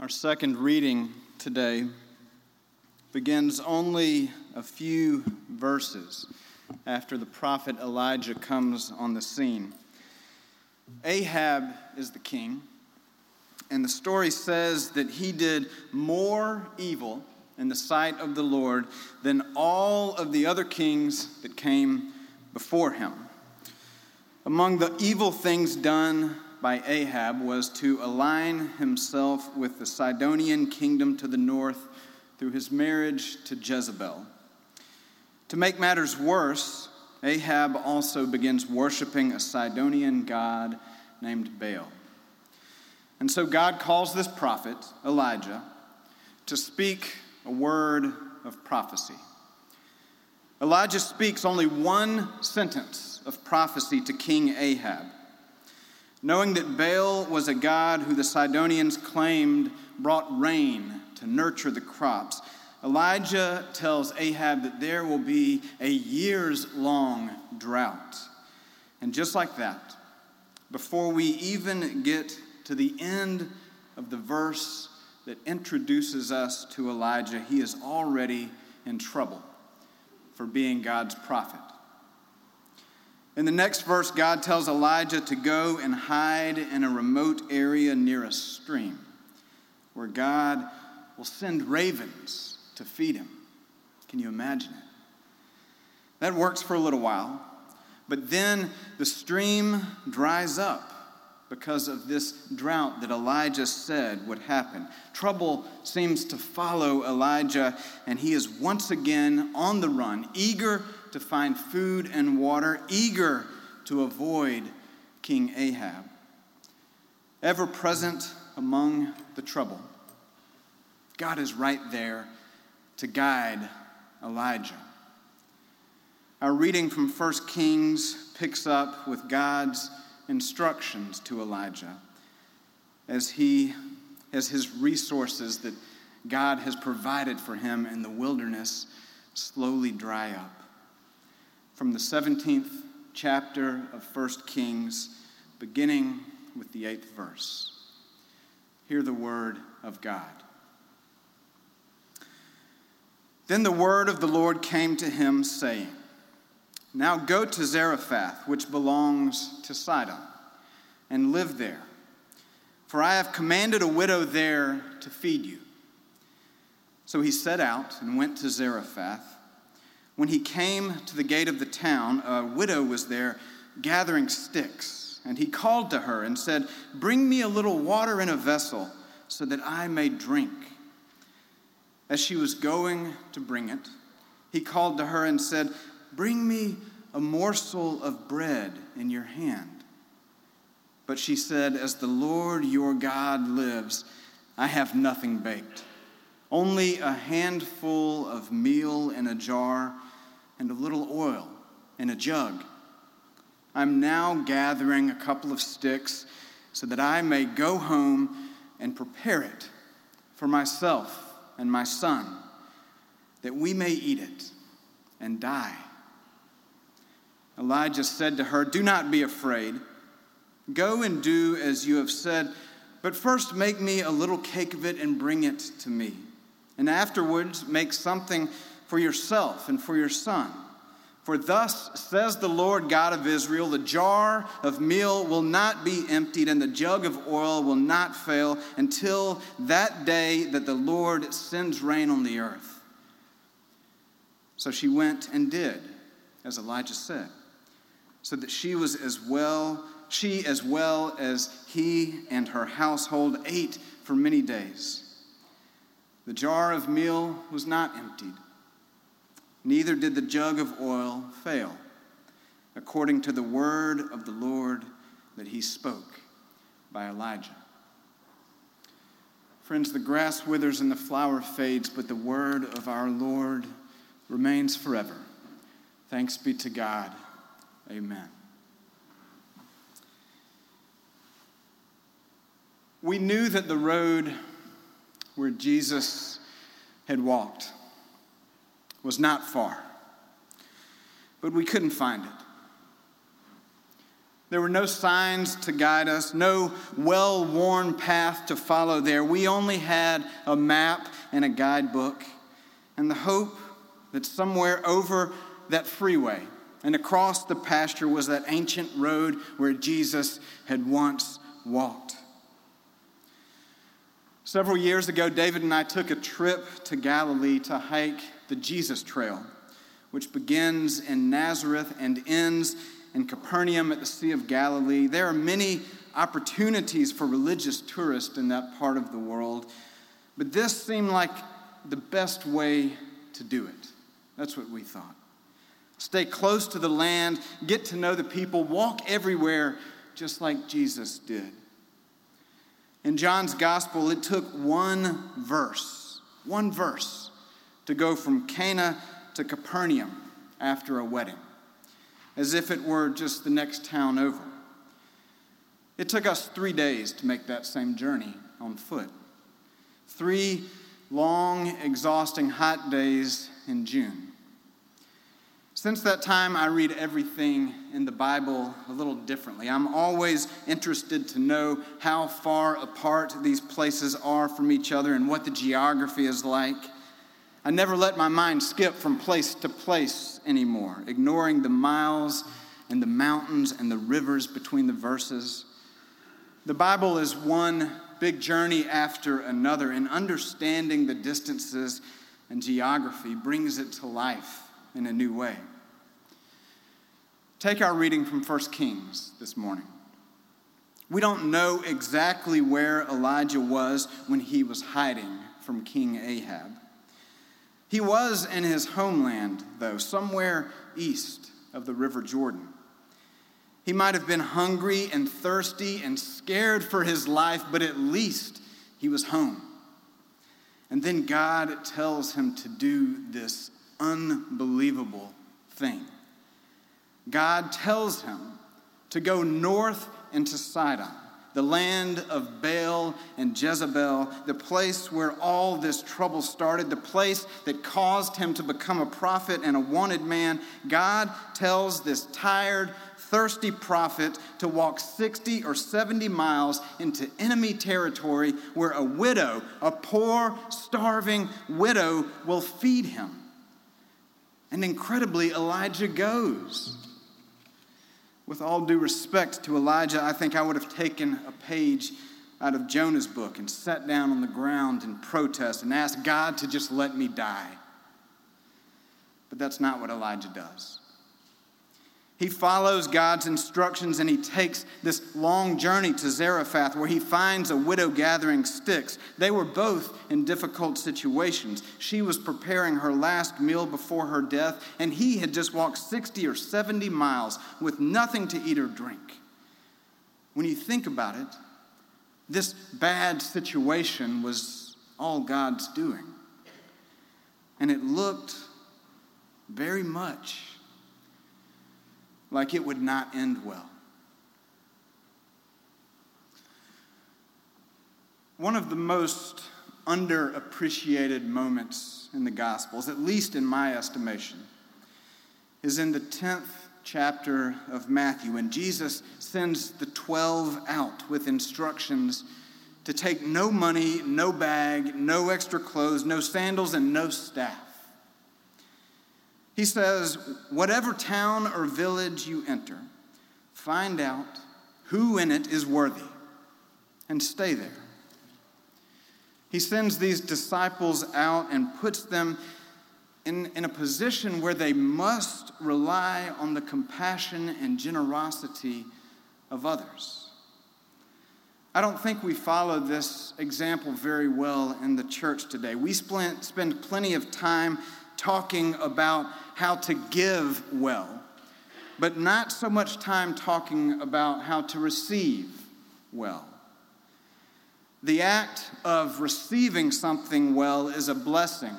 Our second reading today begins only a few verses after the prophet Elijah comes on the scene. Ahab is the king, and the story says that he did more evil in the sight of the Lord than all of the other kings that came before him. Among the evil things done by Ahab was to align himself with the Sidonian kingdom to the north through his marriage to Jezebel. To make matters worse, Ahab also begins worshiping a Sidonian god named Baal. And so God calls this prophet, Elijah, to speak a word of prophecy. Elijah speaks only one sentence of prophecy to King Ahab knowing that Baal was a god who the Sidonians claimed brought rain to nurture the crops, Elijah tells Ahab that there will be a years long drought. And just like that, before we even get to the end of the verse that introduces us to Elijah, he is already in trouble for being God's prophet. In the next verse, God tells Elijah to go and hide in a remote area near a stream where God will send ravens to feed him. Can you imagine it? That works for a little while, but then the stream dries up because of this drought that Elijah said would happen. Trouble seems to follow Elijah, and he is once again on the run, eager to find food and water, eager to avoid King Ahab. Ever present among the trouble, God is right there to guide Elijah. Our reading from 1 Kings picks up with God's instructions to Elijah as he as his resources that God has provided for him in the wilderness slowly dry up from the 17th chapter of 1 Kings, beginning with the eighth verse. Hear the word of God. Then the word of the Lord came to him, saying, Now go to Zarephath, which belongs to Sidon, and live there. For I have commanded a widow there to feed you. So he set out and went to Zarephath. When he came to the gate of the town, a widow was there gathering sticks. And he called to her and said, Bring me a little water in a vessel so that I may drink. As she was going to bring it, he called to her and said, Bring me a morsel of bread in your hand. But she said, As the Lord your God lives, I have nothing baked, only a handful of meal in a jar and a little oil in a jug. I'm now gathering a couple of sticks so that I may go home and prepare it for myself and my son, that we may eat it and die. Elijah said to her, Do not be afraid. Go and do as you have said, but first make me a little cake of it and bring it to me. And afterwards, make something for yourself and for your son. For thus says the Lord God of Israel the jar of meal will not be emptied, and the jug of oil will not fail until that day that the Lord sends rain on the earth. So she went and did as Elijah said, so that she was as well, she as well as he and her household ate for many days. The jar of meal was not emptied, neither did the jug of oil fail, according to the word of the Lord that he spoke by Elijah. Friends, the grass withers and the flower fades, but the word of our Lord remains forever. Thanks be to God. Amen. We knew that the road where Jesus had walked was not far, but we couldn't find it. There were no signs to guide us, no well worn path to follow there. We only had a map and a guidebook, and the hope that somewhere over that freeway and across the pasture was that ancient road where Jesus had once walked. Several years ago, David and I took a trip to Galilee to hike the Jesus Trail, which begins in Nazareth and ends in Capernaum at the Sea of Galilee. There are many opportunities for religious tourists in that part of the world, but this seemed like the best way to do it. That's what we thought. Stay close to the land, get to know the people, walk everywhere just like Jesus did. In John's gospel, it took one verse, one verse, to go from Cana to Capernaum after a wedding as if it were just the next town over. It took us three days to make that same journey on foot. Three long, exhausting, hot days in June. Since that time, I read everything in the Bible a little differently. I'm always interested to know how far apart these places are from each other and what the geography is like. I never let my mind skip from place to place anymore, ignoring the miles and the mountains and the rivers between the verses. The Bible is one big journey after another, and understanding the distances and geography brings it to life in a new way. Take our reading from 1 Kings this morning. We don't know exactly where Elijah was when he was hiding from King Ahab. He was in his homeland, though, somewhere east of the River Jordan. He might have been hungry and thirsty and scared for his life, but at least he was home. And then God tells him to do this unbelievable thing. God tells him to go north into Sidon the land of Baal and Jezebel, the place where all this trouble started, the place that caused him to become a prophet and a wanted man, God tells this tired, thirsty prophet to walk 60 or 70 miles into enemy territory where a widow, a poor, starving widow, will feed him. And incredibly, Elijah goes. With all due respect to Elijah, I think I would have taken a page out of Jonah's book and sat down on the ground in protest and asked God to just let me die. But that's not what Elijah does. He follows God's instructions and he takes this long journey to Zarephath where he finds a widow gathering sticks. They were both in difficult situations. She was preparing her last meal before her death, and he had just walked 60 or 70 miles with nothing to eat or drink. When you think about it, this bad situation was all God's doing. And it looked very much like it would not end well. One of the most underappreciated moments in the Gospels, at least in my estimation, is in the 10th chapter of Matthew when Jesus sends the 12 out with instructions to take no money, no bag, no extra clothes, no sandals, and no staff. He says, Whatever town or village you enter, find out who in it is worthy and stay there. He sends these disciples out and puts them in, in a position where they must rely on the compassion and generosity of others. I don't think we follow this example very well in the church today. We spend, spend plenty of time talking about how to give well, but not so much time talking about how to receive well. The act of receiving something well is a blessing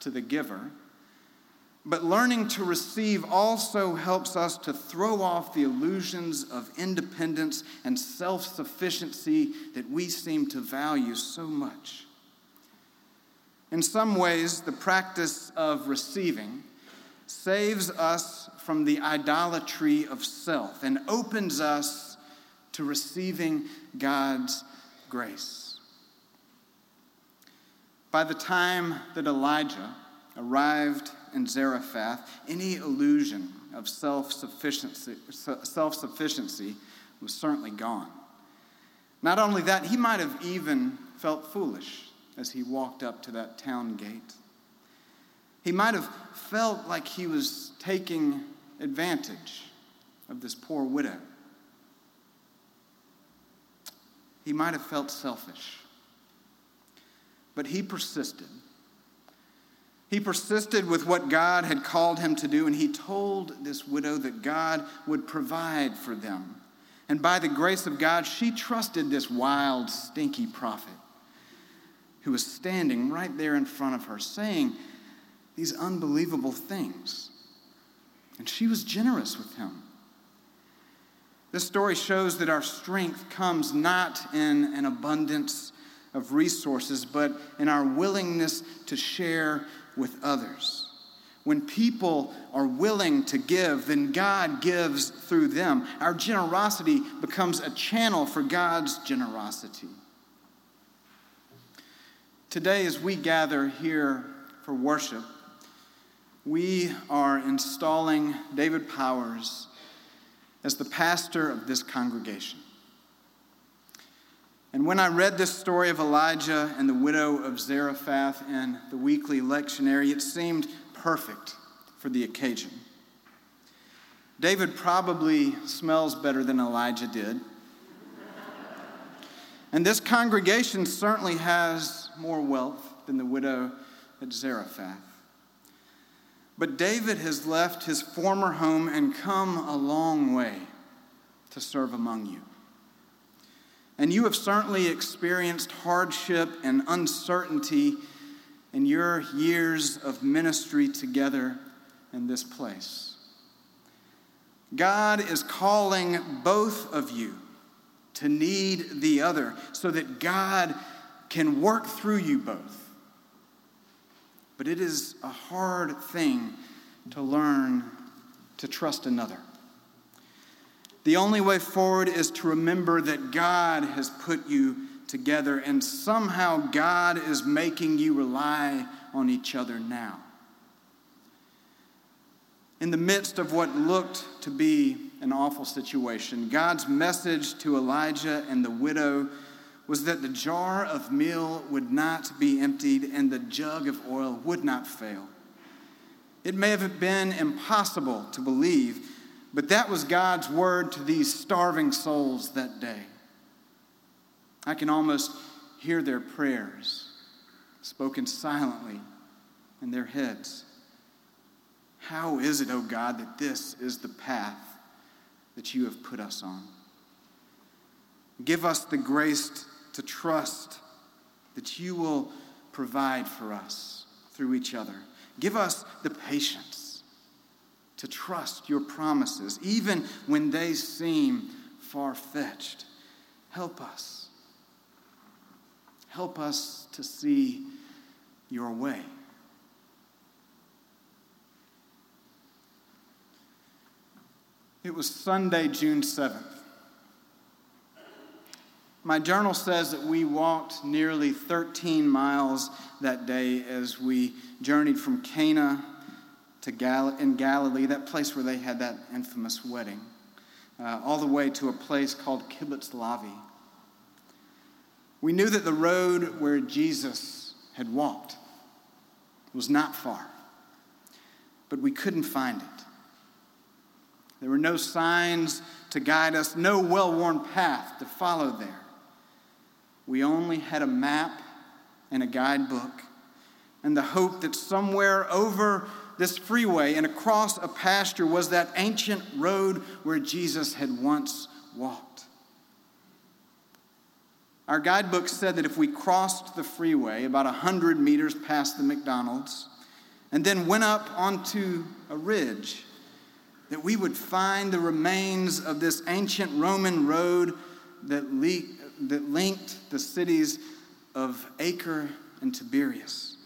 to the giver, but learning to receive also helps us to throw off the illusions of independence and self sufficiency that we seem to value so much. In some ways, the practice of receiving saves us from the idolatry of self and opens us to receiving God's grace. By the time that Elijah arrived in Zarephath, any illusion of self sufficiency was certainly gone. Not only that, he might have even felt foolish as he walked up to that town gate. He might have felt like he was taking advantage of this poor widow. He might have felt selfish. But he persisted. He persisted with what God had called him to do, and he told this widow that God would provide for them. And by the grace of God, she trusted this wild, stinky prophet who was standing right there in front of her saying these unbelievable things. And she was generous with him. This story shows that our strength comes not in an abundance of resources, but in our willingness to share with others. When people are willing to give, then God gives through them. Our generosity becomes a channel for God's generosity. Today, as we gather here for worship, we are installing David Powers as the pastor of this congregation. And when I read this story of Elijah and the widow of Zarephath in the weekly lectionary, it seemed perfect for the occasion. David probably smells better than Elijah did. And this congregation certainly has more wealth than the widow at Zarephath. But David has left his former home and come a long way to serve among you. And you have certainly experienced hardship and uncertainty in your years of ministry together in this place. God is calling both of you to need the other so that God can work through you both. But it is a hard thing to learn to trust another. The only way forward is to remember that God has put you together and somehow God is making you rely on each other now. In the midst of what looked to be an awful situation, God's message to Elijah and the widow was that the jar of meal would not be emptied and the jug of oil would not fail. It may have been impossible to believe, but that was God's word to these starving souls that day. I can almost hear their prayers spoken silently in their heads. How is it, O oh God, that this is the path that you have put us on? Give us the grace to trust that you will provide for us through each other. Give us the patience to trust your promises, even when they seem far fetched. Help us. Help us to see your way. It was Sunday, June 7th. My journal says that we walked nearly 13 miles that day as we journeyed from Cana to Gal- in Galilee, that place where they had that infamous wedding, uh, all the way to a place called Kibbutz Lavi. We knew that the road where Jesus had walked was not far, but we couldn't find it. There were no signs to guide us, no well worn path to follow there. We only had a map and a guidebook and the hope that somewhere over this freeway and across a pasture was that ancient road where Jesus had once walked. Our guidebook said that if we crossed the freeway about 100 meters past the McDonald's and then went up onto a ridge, that we would find the remains of this ancient Roman road that leaked that linked the cities of Acre and Tiberias.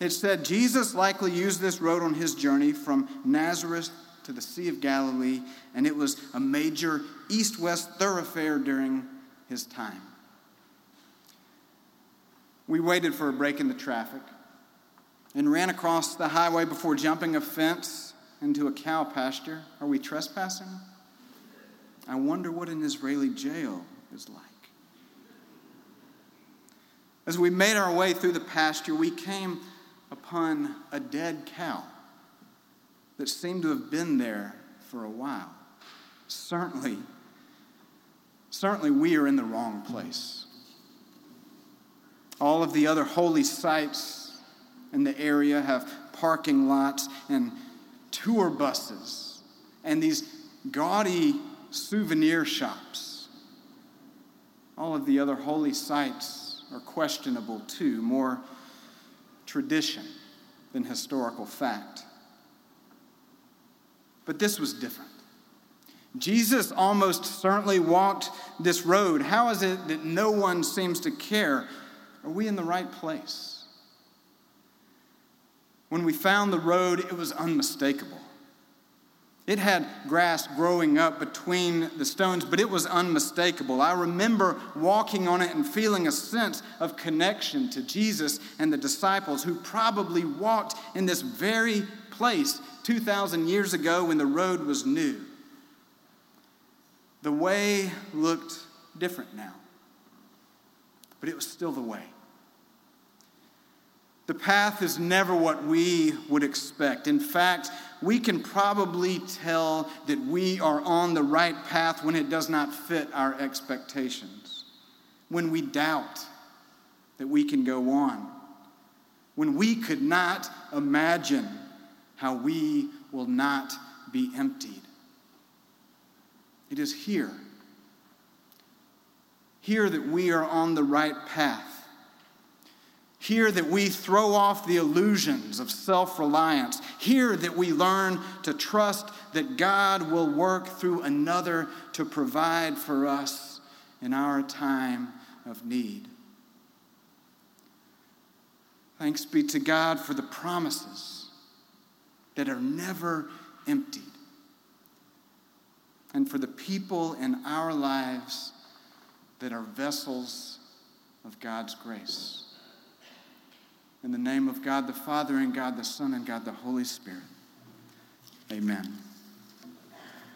It said Jesus likely used this road on his journey from Nazareth to the Sea of Galilee, and it was a major east west thoroughfare during his time. We waited for a break in the traffic and ran across the highway before jumping a fence into a cow pasture. Are we trespassing? I wonder what an Israeli jail is like. As we made our way through the pasture, we came upon a dead cow that seemed to have been there for a while. Certainly, certainly we are in the wrong place. All of the other holy sites in the area have parking lots and tour buses and these gaudy souvenir shops. All of the other holy sites are questionable too, more tradition than historical fact. But this was different. Jesus almost certainly walked this road. How is it that no one seems to care? Are we in the right place? When we found the road, it was unmistakable. It had grass growing up between the stones, but it was unmistakable. I remember walking on it and feeling a sense of connection to Jesus and the disciples who probably walked in this very place 2,000 years ago when the road was new. The way looked different now, but it was still the way. The path is never what we would expect. In fact, we can probably tell that we are on the right path when it does not fit our expectations, when we doubt that we can go on, when we could not imagine how we will not be emptied. It is here, here that we are on the right path here that we throw off the illusions of self reliance. Here that we learn to trust that God will work through another to provide for us in our time of need. Thanks be to God for the promises that are never emptied, and for the people in our lives that are vessels of God's grace. In the name of God the Father, and God the Son, and God the Holy Spirit. Amen.